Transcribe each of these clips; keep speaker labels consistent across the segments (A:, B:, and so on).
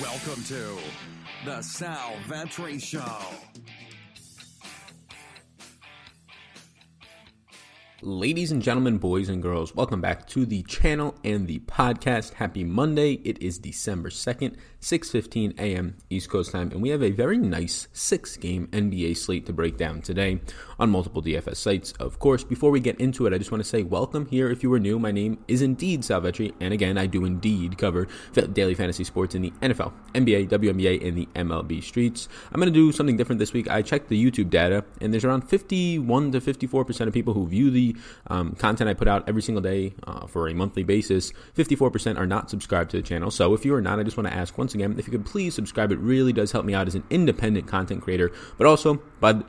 A: Welcome to the Sal Vetri Show.
B: Ladies and gentlemen, boys and girls, welcome back to the channel and the podcast. Happy Monday. It is December 2nd, 6:15 a.m. East Coast time, and we have a very nice 6-game NBA slate to break down today on multiple DFS sites. Of course, before we get into it, I just want to say welcome here if you are new. My name is indeed Sal Vetri, and again, I do indeed cover daily fantasy sports in the NFL, NBA, WNBA, and the MLB streets. I'm going to do something different this week. I checked the YouTube data, and there's around 51 to 54% of people who view the um, content I put out every single day uh, for a monthly basis. 54% are not subscribed to the channel. So if you are not, I just want to ask once again if you could please subscribe. It really does help me out as an independent content creator, but also by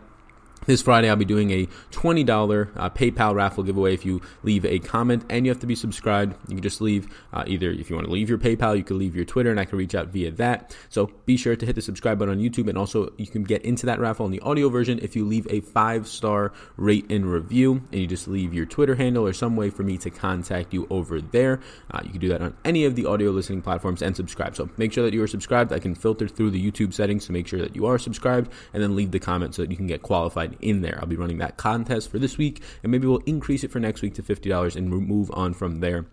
B: this Friday, I'll be doing a $20 uh, PayPal raffle giveaway if you leave a comment and you have to be subscribed. You can just leave uh, either if you want to leave your PayPal, you can leave your Twitter and I can reach out via that. So be sure to hit the subscribe button on YouTube and also you can get into that raffle in the audio version if you leave a five star rate and review and you just leave your Twitter handle or some way for me to contact you over there. Uh, you can do that on any of the audio listening platforms and subscribe. So make sure that you are subscribed. I can filter through the YouTube settings to make sure that you are subscribed and then leave the comment so that you can get qualified in there. I'll be running that contest for this week, and maybe we'll increase it for next week to $50 and move on from there.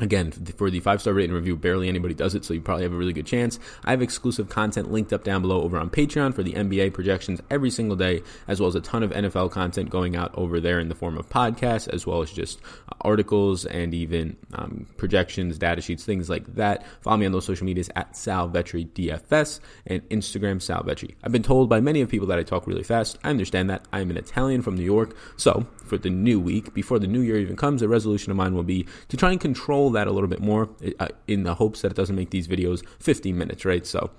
B: Again, for the five star rating review, barely anybody does it, so you probably have a really good chance. I have exclusive content linked up down below over on Patreon for the NBA projections every single day, as well as a ton of NFL content going out over there in the form of podcasts, as well as just uh, articles and even um, projections, data sheets, things like that. Follow me on those social medias at Sal Vetri DFS and Instagram Salvetri. I've been told by many of people that I talk really fast. I understand that. I'm an Italian from New York, so for the new week, before the new year even comes, a resolution of mine will be to try and control that a little bit more uh, in the hopes that it doesn't make these videos 15 minutes, right? So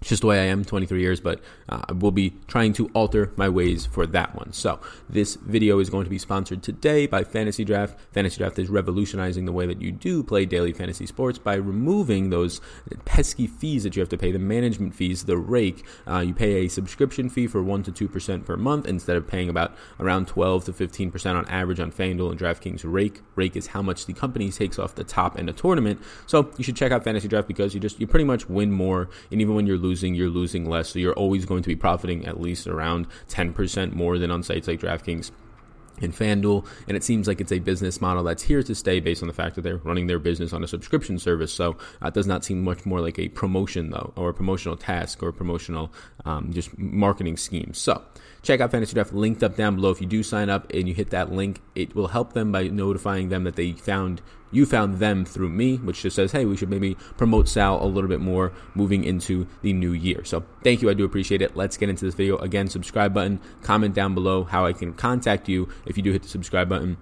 B: it's just the way I am, 23 years, but uh, I will be trying to alter my ways for that one. So, this video is going to be sponsored today by Fantasy Draft. Fantasy Draft is revolutionizing the way that you do play daily fantasy sports by removing those pesky fees that you have to pay, the management fees, the rake. Uh, you pay a subscription fee for 1% to 2% per month instead of paying about around 12 to 15% on average on FanDuel and DraftKings rake. Rake is how much the company takes off the top in a tournament. So, you should check out Fantasy Draft because you just, you pretty much win more, and even when you're losing, losing, you're losing less. So you're always going to be profiting at least around 10% more than on sites like DraftKings and FanDuel, and it seems like it's a business model that's here to stay based on the fact that they're running their business on a subscription service. So uh, it does not seem much more like a promotion, though, or a promotional task or promotional um, just marketing scheme. So check out Fantasy Draft linked up down below. If you do sign up and you hit that link, it will help them by notifying them that they found you found them through me, which just says, hey, we should maybe promote Sal a little bit more moving into the new year. So thank you. I do appreciate it. Let's get into this video. Again, subscribe button, comment down below how I can contact you if you do hit the subscribe button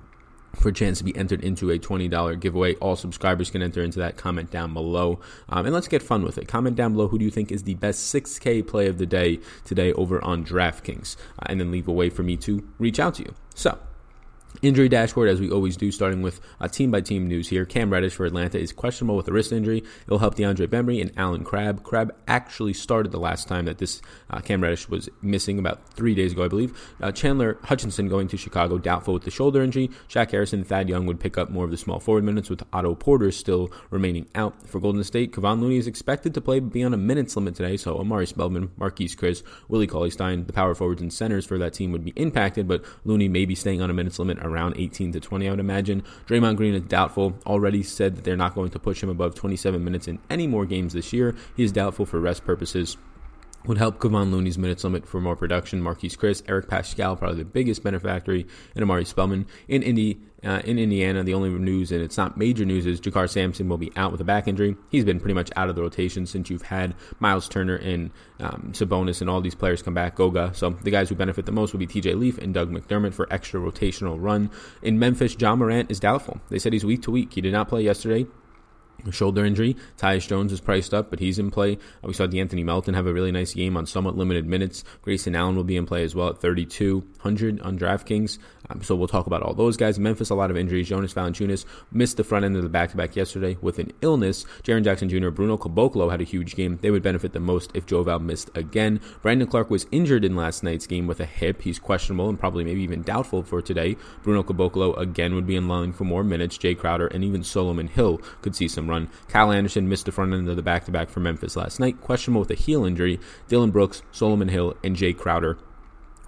B: for a chance to be entered into a $20 giveaway. All subscribers can enter into that. Comment down below. Um, and let's get fun with it. Comment down below who do you think is the best 6K play of the day today over on DraftKings. Uh, and then leave a way for me to reach out to you. So, Injury dashboard, as we always do, starting with uh, team by team news here. Cam Reddish for Atlanta is questionable with a wrist injury. It will help DeAndre Bembry and Allen Crabbe. Crabbe actually started the last time that this uh, Cam Reddish was missing about three days ago, I believe. Uh, Chandler Hutchison going to Chicago, doubtful with the shoulder injury. Shaq Harrison, Thad Young would pick up more of the small forward minutes with Otto Porter still remaining out. For Golden State, Kevon Looney is expected to play beyond a minutes limit today, so Omari Spellman, Marquese Chriss, Willie Cauley Stein, the power forwards and centers for that team would be impacted, but Looney may be staying on a minutes limit around 18 to 20, I would imagine. Draymond Green is doubtful. Already said that they're not going to push him above 27 minutes in any more games this year. He is doubtful for rest purposes would help Kevon Looney's minutes limit for more production. Marquese Chriss, Eric Paschall, probably the biggest benefactor, and Omari Spellman. In Indy, uh, in Indiana, the only news, and it's not major news, is JaKarr Sampson will be out with a back injury. He's been pretty much out of the rotation since you've had Miles Turner and um, Sabonis and all these players come back, Goga. So the guys who benefit the most will be TJ Leaf and Doug McDermott for extra rotational run. In Memphis, Ja Morant is doubtful. They said he's week to week. He did not play yesterday shoulder injury. Tyus Jones is priced up, but he's in play. Uh, we saw De'Anthony Melton have a really nice game on somewhat limited minutes. Grayson Allen will be in play as well at 3,200 on DraftKings. Um, so we'll talk about all those guys. Memphis, a lot of injuries. Jonas Valanciunas missed the front end of the back-to-back yesterday with an illness. Jaren Jackson Jr., Bruno Caboclo had a huge game. They would benefit the most if Joe Val missed again. Brandon Clarke was injured in last night's game with a hip. He's questionable and probably maybe even doubtful for today. Bruno Caboclo again would be in line for more minutes. Jae Crowder and even Solomon Hill could see some run. Kyle Anderson missed the front end of the back to back for Memphis last night, questionable with a heel injury. Dillon Brooks, Solomon Hill, and Jae Crowder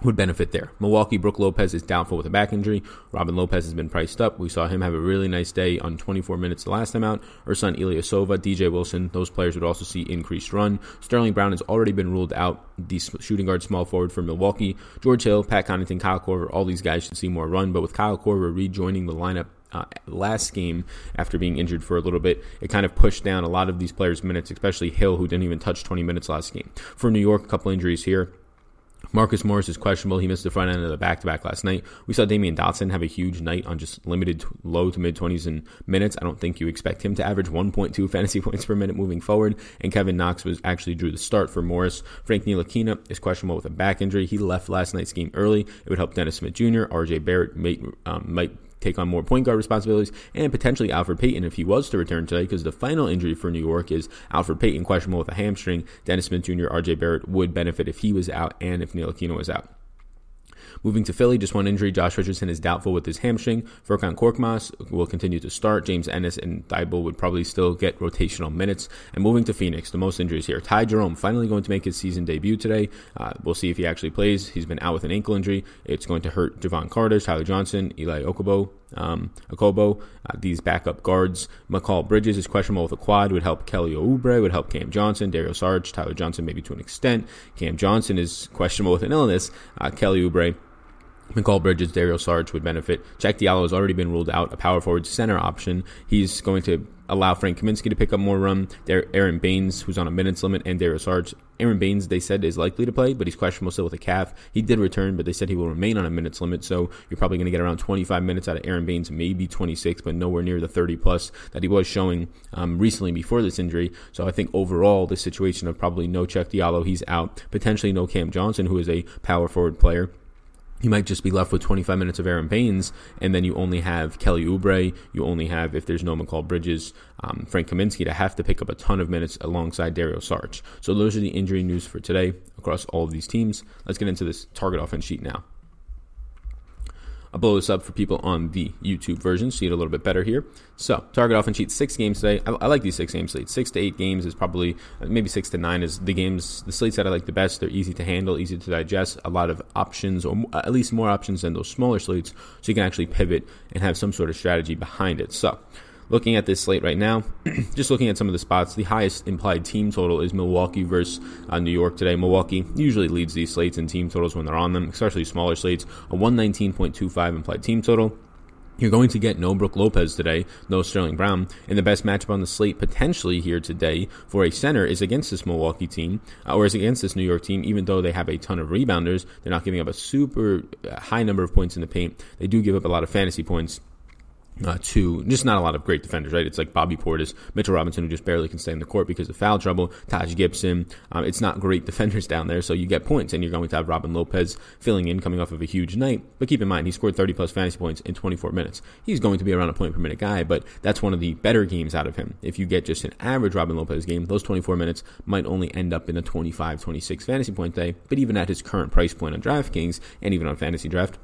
B: would benefit there. Milwaukee, Brook Lopez is doubtful with a back injury. Robin Lopez has been priced up. We saw him have a really nice day on 24 minutes the last time out. Ersan Ilyasova, DJ Wilson, those players would also see increased run. Sterling Brown has already been ruled out, the shooting guard small forward for Milwaukee. George Hill, Pat Connaughton, Kyle Korver, all these guys should see more run, but with Kyle Korver rejoining the lineup uh, last game after being injured for a little bit. It kind of pushed down a lot of these players' minutes, especially Hill, who didn't even touch 20 minutes last game. For New York, a couple injuries here. Marcus Morris is questionable. He missed the front end of the back to back last night. We saw Damyean Dotson have a huge night on just limited low to mid 20s in minutes. I don't think you expect him to average 1.2 fantasy points per minute moving forward. And Kevin Knox was actually drew the start for Morris. Frank Ntilikina is questionable with a back injury. He left last night's game early. It would help Dennis Smith Jr., RJ Barrett might, um, might take on more point guard responsibilities, and potentially Alfred Payton if he was to return today, because the final injury for New York is Alfred Payton questionable with a hamstring. Dennis Smith Jr., RJ Barrett would benefit if he was out and if Ntilikina was out. Moving to Philly, just one injury. Josh Richardson is doubtful with his hamstring. Furkan Korkmaz will continue to start. James Ennis and Thybulle would probably still get rotational minutes. And moving to Phoenix, the most injuries here. Ty Jerome finally going to make his season debut today. Uh, we'll see if he actually plays. He's been out with an ankle injury. It's going to hurt Jevon Carter, Tyler Johnson, Elie Okobo, um, Okobo, uh, these backup guards. Mikal Bridges is questionable with a quad, would help Kelly Oubre, would help Cam Johnson, Dario Saric, Tyler Johnson maybe to an extent. Cam Johnson is questionable with an illness. Uh, Kelly Oubre Mikal Bridges, Dario Sarge would benefit. Cheick Diallo has already been ruled out, a power forward center option. He's going to allow Frank Kaminsky to pick up more run. There, Aron Baynes, who's on a minutes limit, and Dario Sarge. Aron Baynes, they said, is likely to play, but he's questionable still with a calf. He did return, but they said he will remain on a minutes limit, so you're probably going to get around 25 minutes out of Aron Baynes, maybe 26, but nowhere near the 30 plus that he was showing um, recently before this injury. So I think overall, the situation of probably no Cheick Diallo, he's out, potentially no Cam Johnson, who is a power forward player you might just be left with 25 minutes of Aron Baynes, and then you only have Kelly Oubre. You only have, if there's no Mikal Bridges, um, Frank Kaminsky to have to pick up a ton of minutes alongside Dario Saric. So those are the injury news for today across all of these teams. Let's get into this target offense sheet now. I'll blow this up for people on the YouTube version, see it a little bit better here. So, target offense sheet, six games today. I, I, like these six game slates. Six to eight games is probably, uh, maybe six to nine is the games, the slates that I like the best. They're easy to handle, easy to digest, a lot of options, or at least more options than those smaller slates, so you can actually pivot and have some sort of strategy behind it. So, looking at this slate right now, just looking at some of the spots, the highest implied team total is Milwaukee versus uh, New York today. Milwaukee usually leads these slates in team totals when they're on them, especially smaller slates. A 119.25 implied team total. You're going to get no Brook Lopez today, no Sterling Brown, and the best matchup on the slate potentially here today for a center is against this Milwaukee team, uh, or is against this New York team. Even though they have a ton of rebounders, they're not giving up a super uh, high number of points in the paint. They do give up a lot of fantasy points uh, to just not a lot of great defenders, right? It's like Bobby Portis, Mitchell Robinson, who just barely can stay in the court because of foul trouble, Taj Gibson. Um, it's not great defenders down there, so you get points, and you're going to have Robin Lopez filling in, coming off of a huge night. But keep in mind, he scored 30 plus fantasy points in 24 minutes. He's going to be around a point per minute guy, but that's one of the better games out of him. If you get just an average Robin Lopez game, those 24 minutes might only end up in a 25, 26 fantasy point day. But even at his current price point on DraftKings and even on Fantasy Draft,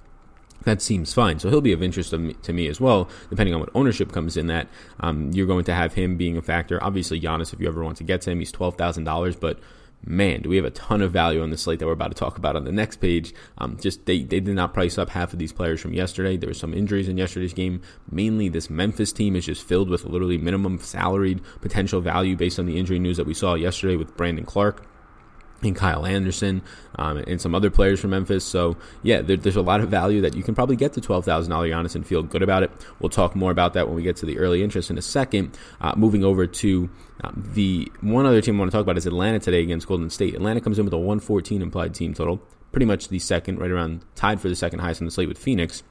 B: that seems fine. So he'll be of interest to me, to me as well, depending on what ownership comes in. That um, you're going to have him being a factor. Obviously, Giannis, if you ever want to get to him, he's twelve thousand dollars, but man, do we have a ton of value on the slate that we're about to talk about on the next page. Um, just they, they did not price up half of these players from yesterday. There were some injuries in yesterday's game. Mainly, this Memphis team is just filled with literally minimum salaried potential value based on the injury news that we saw yesterday with Brandon Clarke and Kyle Anderson um, and some other players from Memphis. So yeah, there, there's a lot of value that you can probably get to twelve thousand dollars Giannis and feel good about it. We'll talk more about that when we get to the early interest in a second. Uh, moving over to um, the one other team I want to talk about is Atlanta today against Golden State. Atlanta comes in with a 114 implied team total, pretty much the second, right around tied for the second highest on the slate with Phoenix.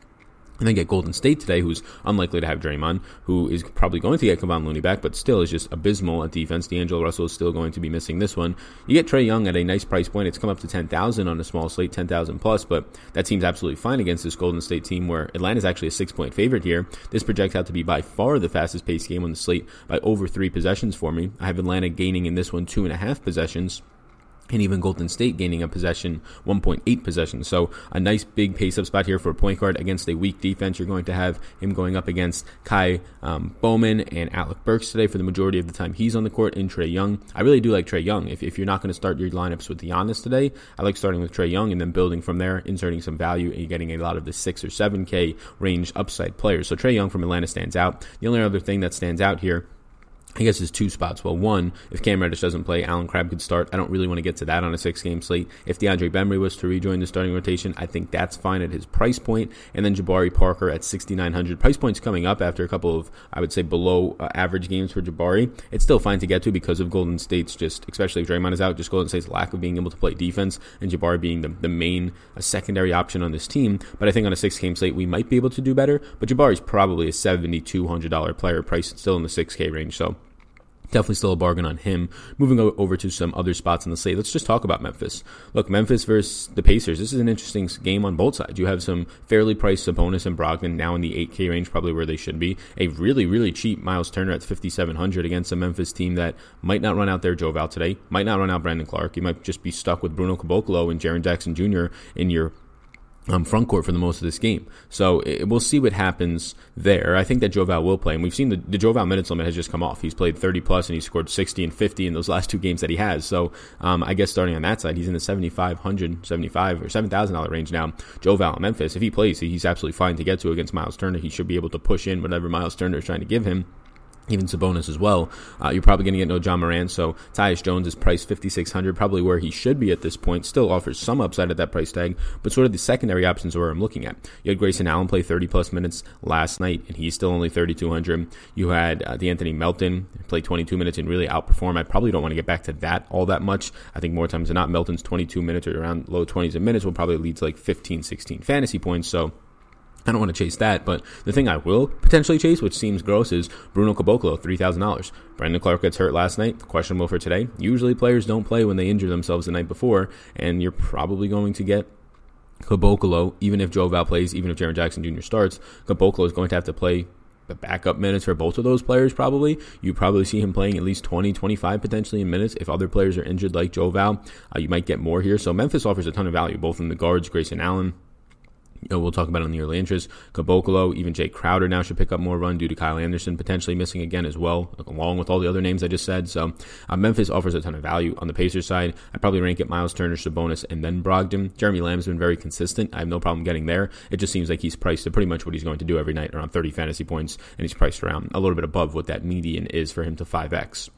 B: And then get Golden State today, who's unlikely to have Draymond, who is probably going to get Kevon Looney back, but still is just abysmal at defense. D'Angelo Russell is still going to be missing this one. You get Trae Young at a nice price point. It's come up to 10,000 on a small slate, 10,000 plus, but that seems absolutely fine against this Golden State team where Atlanta is actually a six point favorite here. This projects out to be by far the fastest paced game on the slate by over three possessions for me. I have Atlanta gaining in this one two and a half possessions. And even Golden State gaining a possession, 1.8 possessions. So a nice big pace up spot here for a point guard against a weak defense. You're going to have him going up against Ky um, Bowman and Alec Burks today for the majority of the time he's on the court in Trae Young. I really do like Trae Young. If, if you're not going to start your lineups with Giannis today, I like starting with Trae Young and then building from there, inserting some value and getting a lot of the 6 or 7K range upside players. So Trae Young from Atlanta stands out. The only other thing that stands out here I guess there's two spots. Well, one, if Cam Reddish doesn't play, Allen Crabbe could start. I don't really want to get to that on a six game slate. If DeAndre Bembry was to rejoin the starting rotation, I think that's fine at his price point. And then Jabari Parker at 6,900. Price point's coming up after a couple of, I would say, below uh, average games for Jabari. It's still fine to get to because of Golden State's just, especially if Draymond is out, just Golden State's lack of being able to play defense and Jabari being the, the main uh, secondary option on this team. But I think on a six game slate, we might be able to do better. But Jabari's probably a $7,200 player, price, still in the 6K range. So, Definitely still a bargain on him. Moving over to some other spots in the slate, let's just talk about Memphis. Look, Memphis versus the Pacers. This is an interesting game on both sides. You have some fairly priced Sabonis and Brogdon now in the 8K range, probably where they should be. A really, really cheap Miles Turner at 5,700 against a Memphis team that might not run out their Joe Val today, might not run out Brandon Clarke. You might just be stuck with Bruno Caboclo and Jaren Jackson Jr. in your um, front court for the most of this game. So it, we'll see what happens there. I think that Joval will play, and we've seen the, the Joval minutes limit has just come off. He's played 30 plus, and he scored 60 and 50 in those last two games that he has. So um, I guess starting on that side, he's in the 7,500, 75 or $7,000 range now. Joval Memphis, if he plays, he's absolutely fine to get to against Miles Turner. He should be able to push in whatever Miles Turner is trying to give him even Sabonis as well. Uh, you're probably going to get no Ja Morant, so Tyus Jones is priced 5600 probably where he should be at this point. Still offers some upside at that price tag, but sort of the secondary options are where I'm looking at. You had Grayson Allen play 30 plus minutes last night, and he's still only 3200. You had uh, De'Anthony Melton play 22 minutes and really outperform. I probably don't want to get back to that all that much. I think more times than not, Melton's 22 minutes or around low 20s of minutes will probably lead to like 15, 16 fantasy points. So I don't want to chase that, but the thing I will potentially chase, which seems gross, is Bruno Caboclo, $3,000. Brandon Clarke gets hurt last night, questionable for today. Usually players don't play when they injure themselves the night before, and you're probably going to get Caboclo, even if Joe Val plays, even if Jaren Jackson Jr. starts, Caboclo is going to have to play the backup minutes for both of those players probably. You probably see him playing at least 20, 25 potentially in minutes. If other players are injured like Joe Val, uh, you might get more here. So Memphis offers a ton of value, both in the guards, Grayson Allen, we'll talk about it in the early interest. Caboclo, even Jae Crowder now should pick up more run due to Kyle Anderson potentially missing again as well, along with all the other names I just said. So uh, Memphis offers a ton of value on the Pacers side. I'd probably rank it Miles Turner, Sabonis, and then Brogdon. Jeremy Lamb's been very consistent. I have no problem getting there. It just seems like he's priced to pretty much what he's going to do every night, around 30 fantasy points, and he's priced around a little bit above what that median is for him to 5x.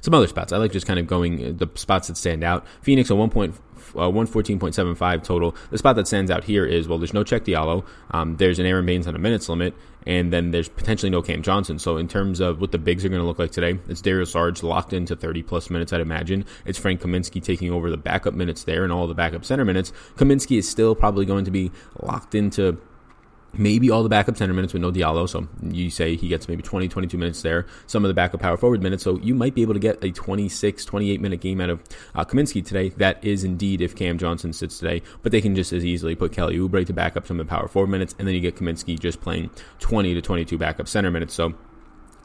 B: Some other spots. I like just kind of going uh, the spots that stand out. Phoenix a 1.4 uh, 114.75 total. The spot that stands out here is well, there's no Cheick Diallo. Um, there's an Aron Baynes on a minutes limit, and then there's potentially no Cam Johnson. So in terms of what the bigs are going to look like today, it's Dario Sarge locked into 30 plus minutes. I'd imagine it's Frank Kaminsky taking over the backup minutes there and all the backup center minutes. Kaminsky is still probably going to be locked into maybe all the backup center minutes with no Diallo. So you say he gets maybe 20, 22 minutes there. Some of the backup power forward minutes. So you might be able to get a 26, 28 minute game out of uh, Kaminsky today. That is indeed if Cam Johnson sits today. But they can just as easily put Kelly Oubre to back up some of the power forward minutes. And then you get Kaminsky just playing 20 to 22 backup center minutes. So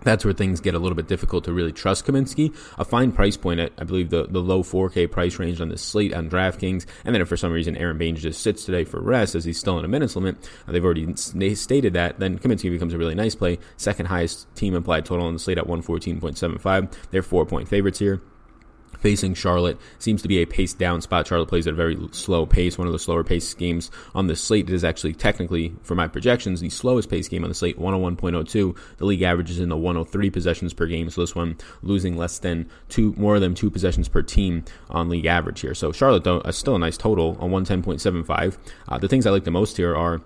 B: that's where things get a little bit difficult to really trust Kaminsky. A fine price point at, I believe, the, the low 4K price range on the slate on DraftKings. And then if for some reason Aron Baynes just sits today for rest as he's still in a minutes limit, uh, they've already stated that, then Kaminsky becomes a really nice play. Second highest team implied total on the slate at 114.75. They're four point favorites here facing Charlotte. Seems to be a pace down spot. Charlotte plays at a very slow pace, one of the slower pace games on the slate. It is actually technically, for my projections, the slowest pace game on the slate, 101.02. The league average is in the 103 possessions per game, so this one losing less than two, more than two possessions per team on league average here. So Charlotte, though, is still a nice total on 110.75. Uh, the things I like the most here are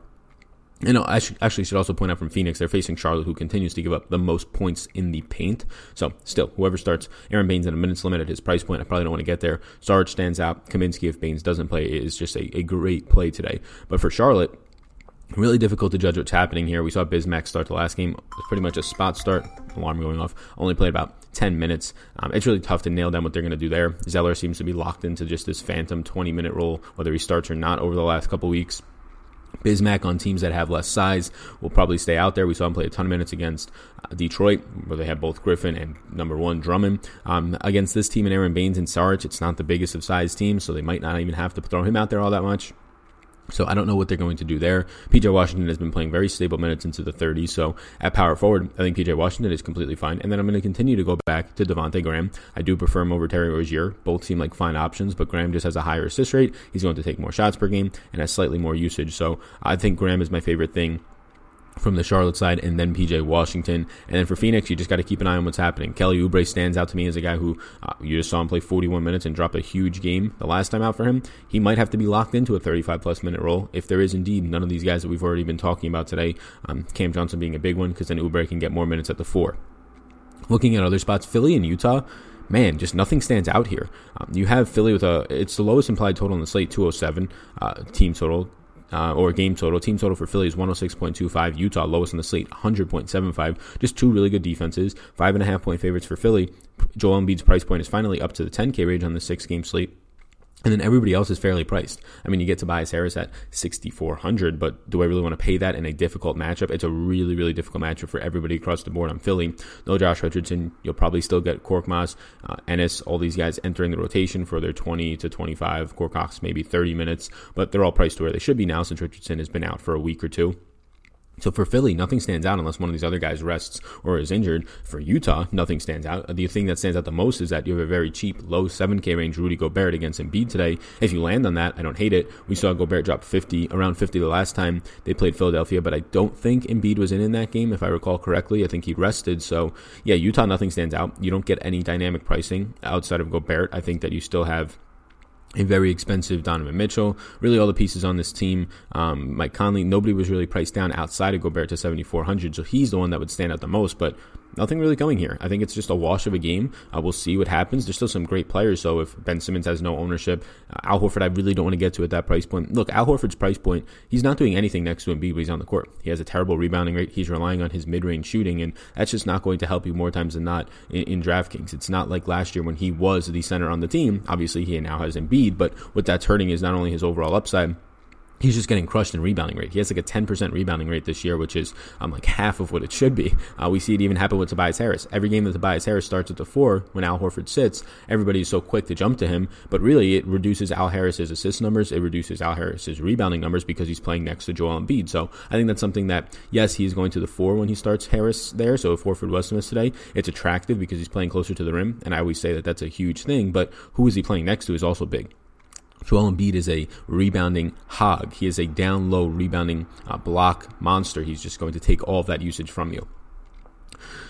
B: know, I actually should also point out from Phoenix, they're facing Charlotte, who continues to give up the most points in the paint. So, still, whoever starts Aron Baynes at a minutes limit at his price point, I probably don't want to get there. Sarge stands out. Kaminsky, if Baynes doesn't play, is just a, a great play today. But for Charlotte, really difficult to judge what's happening here. We saw Bismack start the last game, It's pretty much a spot start, alarm going off, only played about 10 minutes. Um, it's really tough to nail down what they're going to do there. Zeller seems to be locked into just this phantom 20 minute role, whether he starts or not over the last couple weeks. Bismack on teams that have less size will probably stay out there. We saw him play a ton of minutes against uh, Detroit, where they have both Griffin and number one Drummond. Um, against this team and Aron Baynes and Saric, it's not the biggest of size teams, so they might not even have to throw him out there all that much. So I don't know what they're going to do there. PJ Washington has been playing very stable minutes into the 30s. So at power forward, I think PJ Washington is completely fine. And then I'm going to continue to go back to Devonte Graham. I do prefer him over Terry Rozier. Both seem like fine options, but Graham just has a higher assist rate. He's going to take more shots per game and has slightly more usage. So I think Graham is my favorite thing from the Charlotte side, and then PJ Washington. And then for Phoenix, you just got to keep an eye on what's happening. Kelly Oubre stands out to me as a guy who uh, you just saw him play 41 minutes and drop a huge game the last time out for him. He might have to be locked into a 35 plus minute role if there is indeed none of these guys that we've already been talking about today. Um, Cam Johnson being a big one because then Oubre can get more minutes at the four. Looking at other spots, Philly and Utah man, just nothing stands out here. Um, you have Philly with a, it's the lowest implied total on the slate, 207 uh, team total uh, or game total. Team total for Philly is 106.25. Utah lowest in the slate, 100.75. Just two really good defenses. Five and a half point favorites for Philly. Joel Embiid's price point is finally up to the 10K range on the six game slate. And then everybody else is fairly priced. I mean, you get Tobias Harris at 6,400, but do I really want to pay that in a difficult matchup? It's a really, really difficult matchup for everybody across the board I'm Philly. No Josh Richardson. You'll probably still get Korkmaz, uh, Ennis, all these guys entering the rotation for their 20 to 25. Korkmaz maybe 30 minutes, but they're all priced to where they should be now since Richardson has been out for a week or two. So for Philly, nothing stands out unless one of these other guys rests or is injured. For Utah, nothing stands out. The thing that stands out the most is that you have a very cheap, low 7K range Rudy Gobert against Embiid today. If you land on that, I don't hate it. We saw Gobert drop 50, around 50 the last time they played Philadelphia, but I don't think Embiid was in in that game, if I recall correctly. I think he rested. So yeah, Utah, nothing stands out. You don't get any dynamic pricing outside of Gobert. I think that you still have a very expensive Donovan Mitchell. Really, all the pieces on this team. Um, Mike Conley, nobody was really priced down outside of Gobert to 7,400, so he's the one that would stand out the most. But nothing really coming here. I think it's just a wash of a game. Uh, we'll see what happens. There's still some great players. So if Ben Simmons has no ownership, uh, Al Horford, I really don't want to get to at that price point. Look, Al Horford's price point, he's not doing anything next to Embiid he's on the court. He has a terrible rebounding rate. He's relying on his mid-range shooting, and that's just not going to help you more times than not in, in DraftKings. It's not like last year when he was the center on the team. Obviously, he now has Embiid, but what that's hurting is not only his overall upside he's just getting crushed in rebounding rate. He has like a 10% rebounding rate this year, which is um, like half of what it should be. Uh, we see it even happen with Tobias Harris. Every game that Tobias Harris starts at the four, when Al Horford sits, everybody is so quick to jump to him. But really, it reduces Al Harris's assist numbers. It reduces Al Harris's rebounding numbers because he's playing next to Joel Embiid. So I think that's something that, yes, he's going to the four when he starts Harris there. So if Horford was to miss today, it's attractive because he's playing closer to the rim. And I always say that that's a huge thing. But who is he playing next to is also big. Joel Embiid is a rebounding hog. He is a down low rebounding uh, block monster. He's just going to take all of that usage from you.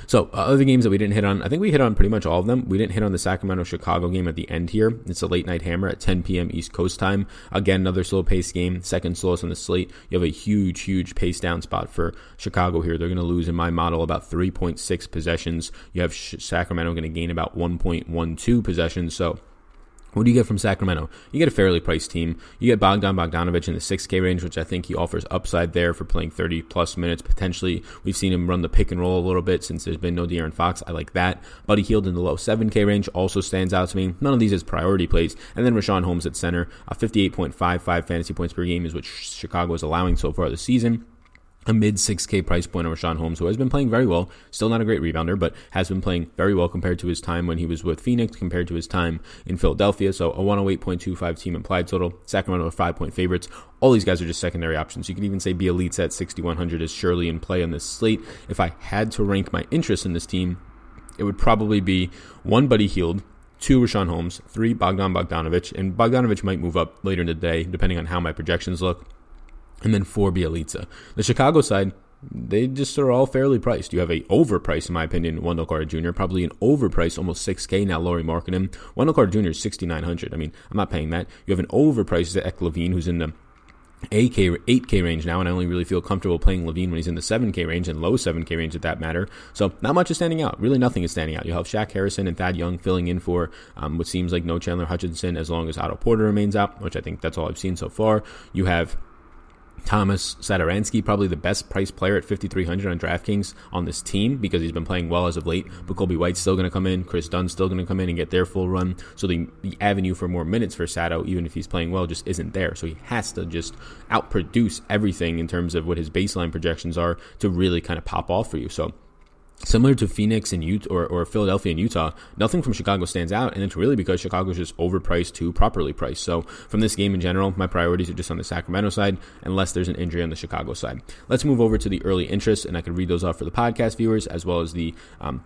B: So, uh, other games that we didn't hit on, I think we hit on pretty much all of them. We didn't hit on the Sacramento Chicago game at the end here. It's a late night hammer at 10 p.m. East Coast time. Again, another slow paced game, second slowest on the slate. You have a huge, huge pace down spot for Chicago here. They're going to lose, in my model, about 3.6 possessions. You have Sacramento going to gain about 1.12 possessions. So, what do you get from Sacramento? You get a fairly priced team. You get Bogdan Bogdanovic in the 6K range, which I think he offers upside there for playing 30 plus minutes potentially. We've seen him run the pick and roll a little bit since there's been no De'Aaron Fox. I like that. Buddy Hield in the low 7K range also stands out to me. None of these is priority plays. And then Richaun Holmes at center. A 58.55 fantasy points per game is what Chicago is allowing so far this season a mid 6K price point on Richaun Holmes, who has been playing very well. Still not a great rebounder, but has been playing very well compared to his time when he was with Phoenix, compared to his time in Philadelphia. So a 108.25 team implied total. Sacramento are five point favorites. All these guys are just secondary options. You could even say Bjelica at 6,100 is surely in play on this slate. If I had to rank my interest in this team, it would probably be one Buddy Hield, two Richaun Holmes, three Bogdan Bogdanovic, and Bogdanovic might move up later in the day depending on how my projections look and then four Bjelica. The Chicago side, they just are all fairly priced. You have a overpriced, in my opinion, Wendell Carter Jr. Probably an overpriced, almost 6K now. Lauri Markkanen. Wendell Carter Jr. is 6,900. I mean, I'm not paying that. You have an overpriced Zach LaVine, who's in the 8K, 8K range now, and I only really feel comfortable playing LaVine when he's in the 7K range and low 7K range at that matter. So not much is standing out. Really nothing is standing out. you have Shaq Harrison and Thad Young filling in for um, what seems like no Chandler Hutchison as long as Otto Porter remains out, which I think that's all I've seen so far. You have Thomas Satoransky, probably the best price player at 5,300 on DraftKings on this team because he's been playing well as of late. But Coby White's still going to come in. Kris Dunn's still going to come in and get their full run. So the, the avenue for more minutes for Sato, even if he's playing well, just isn't there. So he has to just outproduce everything in terms of what his baseline projections are to really kind of pop off for you. So Similar to Phoenix and Utah or, or Philadelphia and Utah, nothing from Chicago stands out, and it's really because Chicago's just overpriced to properly priced. So from this game in general, my priorities are just on the Sacramento side, unless there's an injury on the Chicago side. Let's move over to the early interest, and I can read those off for the podcast viewers as well as the um,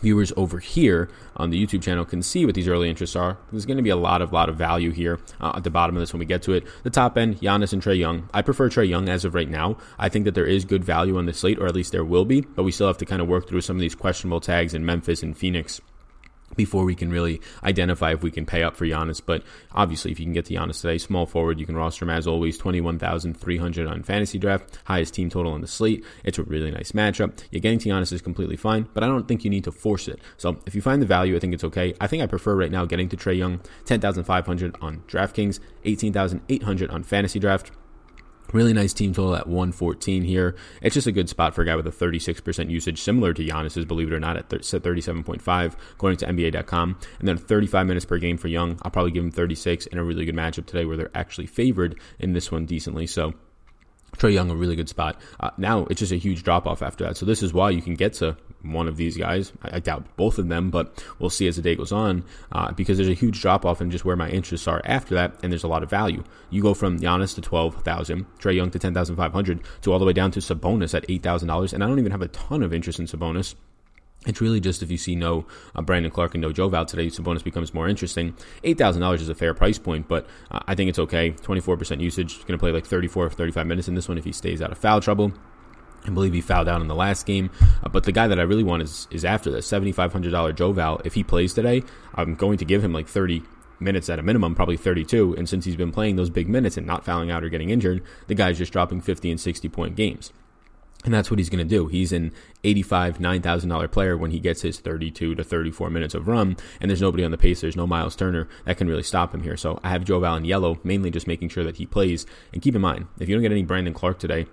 B: viewers over here on the YouTube channel can see what these early interests are. There's going to be a lot of lot of value here uh, at the bottom of this when we get to it. The top end, Giannis and Trae Young. I prefer Trae Young as of right now. I think that there is good value on the slate, or at least there will be, but we still have to kind of work through some of these questionable tags in Memphis and Phoenix before we can really identify if we can pay up for Giannis. But obviously, if you can get to Giannis today, small forward, you can roster him as always, 21,300 on fantasy draft, highest team total on the slate. It's a really nice matchup. Yeah, getting to Giannis is completely fine, but I don't think you need to force it. So if you find the value, I think it's okay. I think I prefer right now getting to Trae Young, 10,500 on DraftKings, 18,800 on fantasy draft. Really nice team total at 114 here. It's just a good spot for a guy with a 36% usage, similar to Giannis's, believe it or not, at 37.5, according to NBA.com. And then 35 minutes per game for Young. I'll probably give him 36 in a really good matchup today where they're actually favored in this one decently. So Trae Young, a really good spot. Uh, now it's just a huge drop off after that. So this is why you can get to one of these guys. I, I doubt both of them, but we'll see as the day goes on uh, because there's a huge drop off in just where my interests are after that, and there's a lot of value. You go from Giannis to twelve thousand, Trae Young to ten thousand five hundred, to all the way down to Sabonis at eight thousand dollars, and I don't even have a ton of interest in Sabonis. It's really just if you see no uh, Brandon Clarke and no Joe Val today, Sabonis becomes more interesting. Eight thousand dollars is a fair price point, but uh, I think it's okay. Twenty four percent usage, going to play like 34 or 35 minutes in this one if he stays out of foul trouble. I believe he fouled out in the last game. Uh, but the guy that I really want is is after this seventy five hundred dollar Joe Val. If he plays today, I'm going to give him like thirty minutes at a minimum, probably 32. And since he's been playing those big minutes and not fouling out or getting injured, the guy's just dropping 50 and 60 point games. And that's what he's going to do. He's an 85, $9,000 player when he gets his 32 to 34 minutes of run, and there's nobody on the pace. There's no Miles Turner that can really stop him here. So I have Joe Val in yellow, mainly just making sure that he plays. And keep in mind, if you don't get any Brandon Clarke today,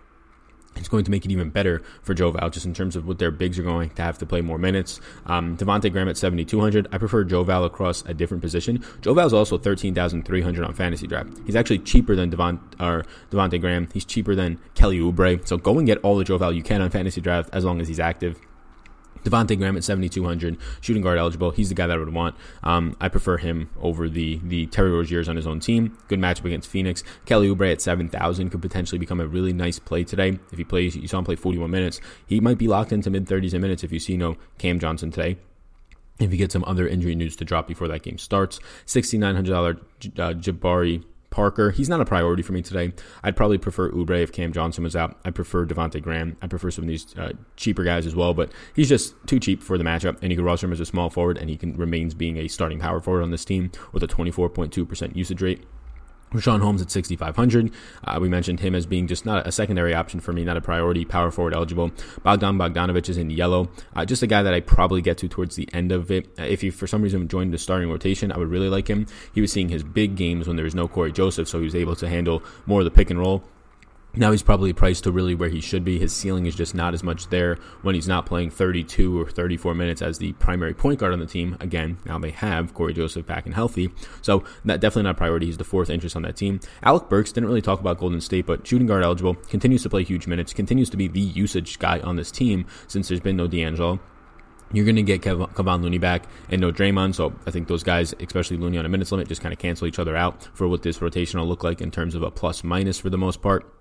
B: it's going to make it even better for Joe Val just in terms of what their bigs are going to have to play more minutes. Um, Devonte Graham at 7,200. I prefer Joe Val across a different position. Joe Val is also 13,300 on fantasy draft. He's actually cheaper than Devon, or Devonte Graham. He's cheaper than Kelly Oubre. So go and get all the Joe Val you can on fantasy draft as long as he's active. Devonte Graham at 7,200, shooting guard eligible. He's the guy that I would want. Um, I prefer him over the the Terry Roziers on his own team. Good matchup against Phoenix. Kelly Oubre at 7,000 could potentially become a really nice play today. If he plays, you saw him play 41 minutes. He might be locked into mid 30s in minutes if you see no Cam Johnson today if you get some other injury news to drop before that game starts. $6,900 uh, Jabari Parker. He's not a priority for me today. I'd probably prefer Oubre if Cam Johnson was out. I prefer Devonte Graham. I prefer some of these uh, cheaper guys as well, but he's just too cheap for the matchup. And you can roster him as a small forward, and he can remains being a starting power forward on this team with a 24.2% usage rate. Richaun Holmes at 6,500. Uh, we mentioned him as being just not a secondary option for me, not a priority, power forward eligible. Bogdan Bogdanovic is in yellow. Uh, just a guy that I probably get to towards the end of it. Uh, if he, for some reason, joined the starting rotation, I would really like him. He was seeing his big games when there was no Cory Joseph, so he was able to handle more of the pick and roll. Now he's probably priced to really where he should be. His ceiling is just not as much there when he's not playing 32 or 34 minutes as the primary point guard on the team. Again, now they have Cory Joseph back and healthy. So that definitely not a priority. He's the fourth interest on that team. Alec Burks didn't really talk about Golden State, but shooting guard eligible, continues to play huge minutes, continues to be the usage guy on this team since there's been no D'Angelo. You're going to get Kev- Kevon Looney back and no Draymond. So I think those guys, especially Looney on a minutes limit, just kind of cancel each other out for what this rotation will look like in terms of a plus minus for the most part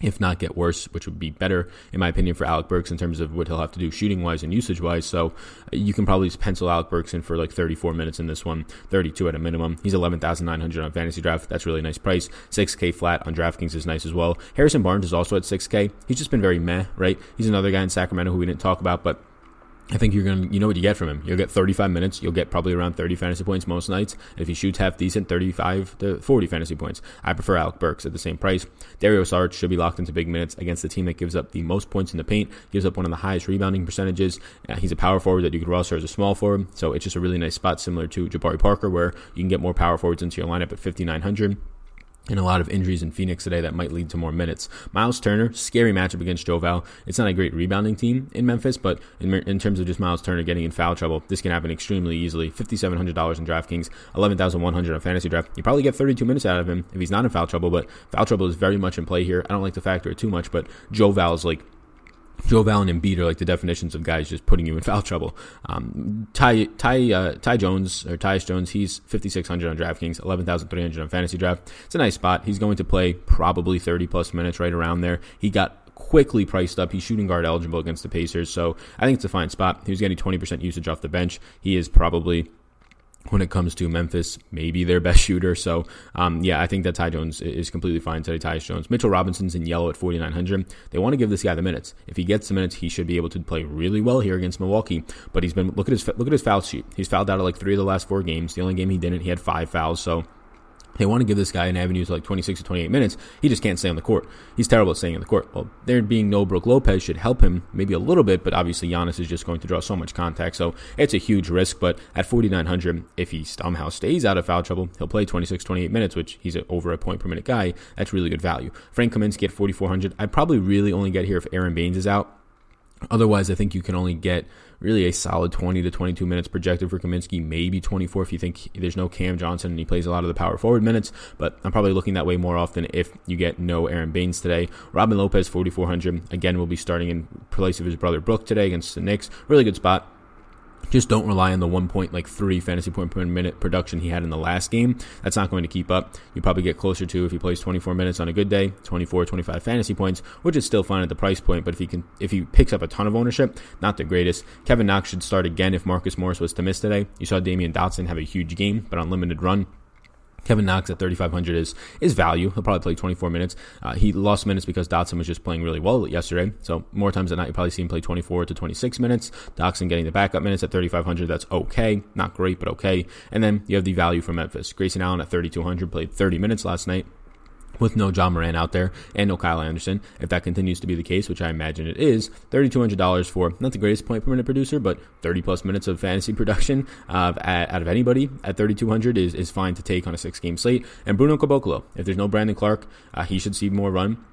B: if not get worse, which would be better, in my opinion, for Alec Burks in terms of what he'll have to do shooting wise and usage wise. So uh, you can probably pencil Alec Burks in for like 34 minutes in this one, 32 at a minimum. He's 11,900 on fantasy draft. That's really nice price. 6K flat on DraftKings is nice as well. Harrison Barnes is also at 6K. He's just been very meh, right? He's another guy in Sacramento who we didn't talk about, but I think you're going to, you know what you get from him. You'll get 35 minutes. You'll get probably around 30 fantasy points most nights. And if he shoots half decent, 35 to 40 fantasy points. I prefer Alec Burks at the same price. Dario Saric should be locked into big minutes against the team that gives up the most points in the paint, gives up one of the highest rebounding percentages. Uh, he's a power forward that you could roster as a small forward. So it's just a really nice spot similar to Jabari Parker where you can get more power forwards into your lineup at 5,900. And a lot of injuries in Phoenix today that might lead to more minutes. Miles Turner, scary matchup against Joe Val. It's not a great rebounding team in Memphis, but in, in terms of just Miles Turner getting in foul trouble, this can happen extremely easily. $5,700 in DraftKings, 11100 on Fantasy Draft. You probably get 32 minutes out of him if he's not in foul trouble, but foul trouble is very much in play here. I don't like to factor it too much, but Joe Val is like Joe Allen and Embiid are like the definitions of guys just putting you in foul trouble. Um, Ty Ty uh, Ty Jones or Tyus Jones, he's 5600 on DraftKings, 11300 on Fantasy Draft. It's a nice spot. He's going to play probably 30 plus minutes right around there. He got quickly priced up. He's shooting guard eligible against the Pacers, so I think it's a fine spot. He was getting 20% usage off the bench. He is probably when it comes to Memphis, maybe their best shooter. So, um, yeah, I think that Ty Jones is completely fine today. Tyus Jones, Mitchell Robinson's in yellow at 4,900. They want to give this guy the minutes. If he gets the minutes, he should be able to play really well here against Milwaukee. But he's been look at his look at his foul sheet. He's fouled out of like three of the last four games. The only game he didn't, he had five fouls. So they want to give this guy an avenue to like 26 to 28 minutes. He just can't stay on the court. He's terrible at staying on the court. Well, there being no Brook Lopez should help him maybe a little bit, but obviously Giannis is just going to draw so much contact. So it's a huge risk. But at 4,900, if he somehow stays out of foul trouble, he'll play 26, 28 minutes, which he's over a point per minute guy. That's really good value. Frank Kaminsky at 4,400. I'd probably really only get here if Aron Baynes is out. Otherwise, I think you can only get really a solid 20 to 22 minutes projected for Kaminsky, maybe 24 if you think there's no Cam Johnson and he plays a lot of the power forward minutes. But I'm probably looking that way more often if you get no Aron Baynes today. Robin Lopez, 4,400. Again, will be starting in place of his brother Brook today against the Knicks. Really good spot just don't rely on the one point like three fantasy point per minute production he had in the last game. That's not going to keep up. You probably get closer to if he plays 24 minutes on a good day, 24, 25 fantasy points, which is still fine at the price point. But if he can, if he picks up a ton of ownership, not the greatest. Kevin Knox should start again if Marcus Morris was to miss today. You saw Damyean Dotson have a huge game, but on limited run. Kevin Knox at 3,500 is is value. He'll probably play 24 minutes. Uh, he lost minutes because Dotson was just playing really well yesterday. So more times than not, you probably see him play 24 to 26 minutes. Dotson getting the backup minutes at 3,500. That's okay. Not great, but okay. And then you have the value for Memphis. Grayson Allen at 3,200 played 30 minutes last night with no Ja Morant out there and no Kyle Anderson. If that continues to be the case, which I imagine it is, $3,200 for not the greatest point per minute producer, but 30 plus minutes of fantasy production uh, at, out of anybody at 3,200 is, is fine to take on a six game slate. And Bruno Caboclo, if there's no Brandon Clarke, uh, he should see more run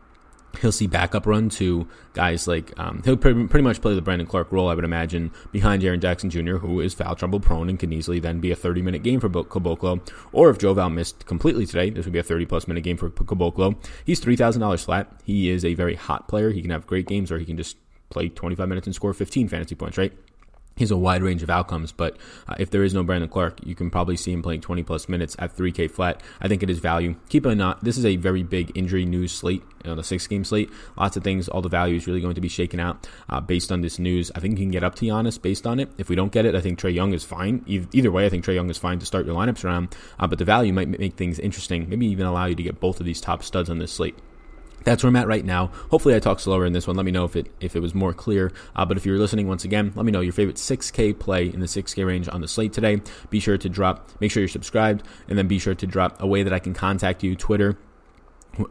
B: he'll see backup run to guys like um, he'll pretty, pretty much play the Brandon Clarke role, I would imagine, behind Jaren Jackson Jr., who is foul trouble prone and can easily then be a 30 minute game for Caboclo. Or if Joe Val missed completely today, this would be a 30 plus minute game for Caboclo. He's $3,000 flat. He is a very hot player. He can have great games or he can just play 25 minutes and score 15 fantasy points, right? He's a wide range of outcomes, but uh, if there is no Brandon Clarke, you can probably see him playing 20 plus minutes at 3K flat. I think it is value. Keep in mind, this is a very big injury news slate, you know, the six game slate. Lots of things, all the value is really going to be shaken out uh, based on this news. I think you can get up to Giannis based on it. If we don't get it, I think Trae Young is fine. Either way, I think Trae Young is fine to start your lineups around, uh, but the value might make things interesting, maybe even allow you to get both of these top studs on this slate that's where I'm at right now. Hopefully, I talk slower in this one. Let me know if it if it was more clear. Uh, but if you're listening once again, let me know your favorite 6K play in the 6K range on the slate today. Be sure to drop. Make sure you're subscribed, and then be sure to drop a way that I can contact you: Twitter,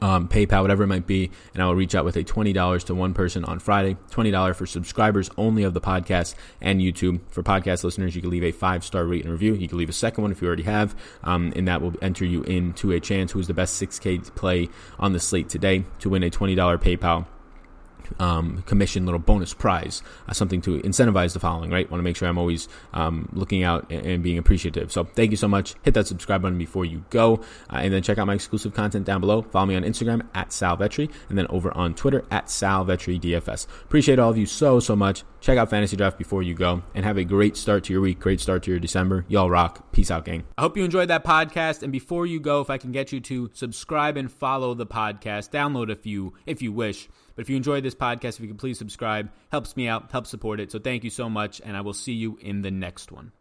B: um, PayPal, whatever it might be, and I will reach out with a $20 to one person on Friday. $20 for subscribers only of the podcast and YouTube. For podcast listeners, you can leave a five star rate and review. You can leave a second one if you already have, um, and that will enter you into a chance who is the best 6K play on the slate today to win a $20 PayPal um, commission little bonus prize, uh, something to incentivize the following, right? Want to make sure I'm always um, looking out and, and, being appreciative. So thank you so much. Hit that subscribe button before you go, uh, and then check out my exclusive content down below. Follow me on Instagram at Salvetri and then over on Twitter at Sal Vetri DFS. Appreciate all of you so so much. Check out Fantasy Draft before you go, and have a great start to your week. Great start to your December. Y'all rock. Peace out, gang. I hope you enjoyed that podcast. And before you go, if I can get you to subscribe and follow the podcast, download a few if you wish. But if you enjoyed this podcast, if you could please subscribe, helps me out, helps support it. So thank you so much, and I will see you in the next one.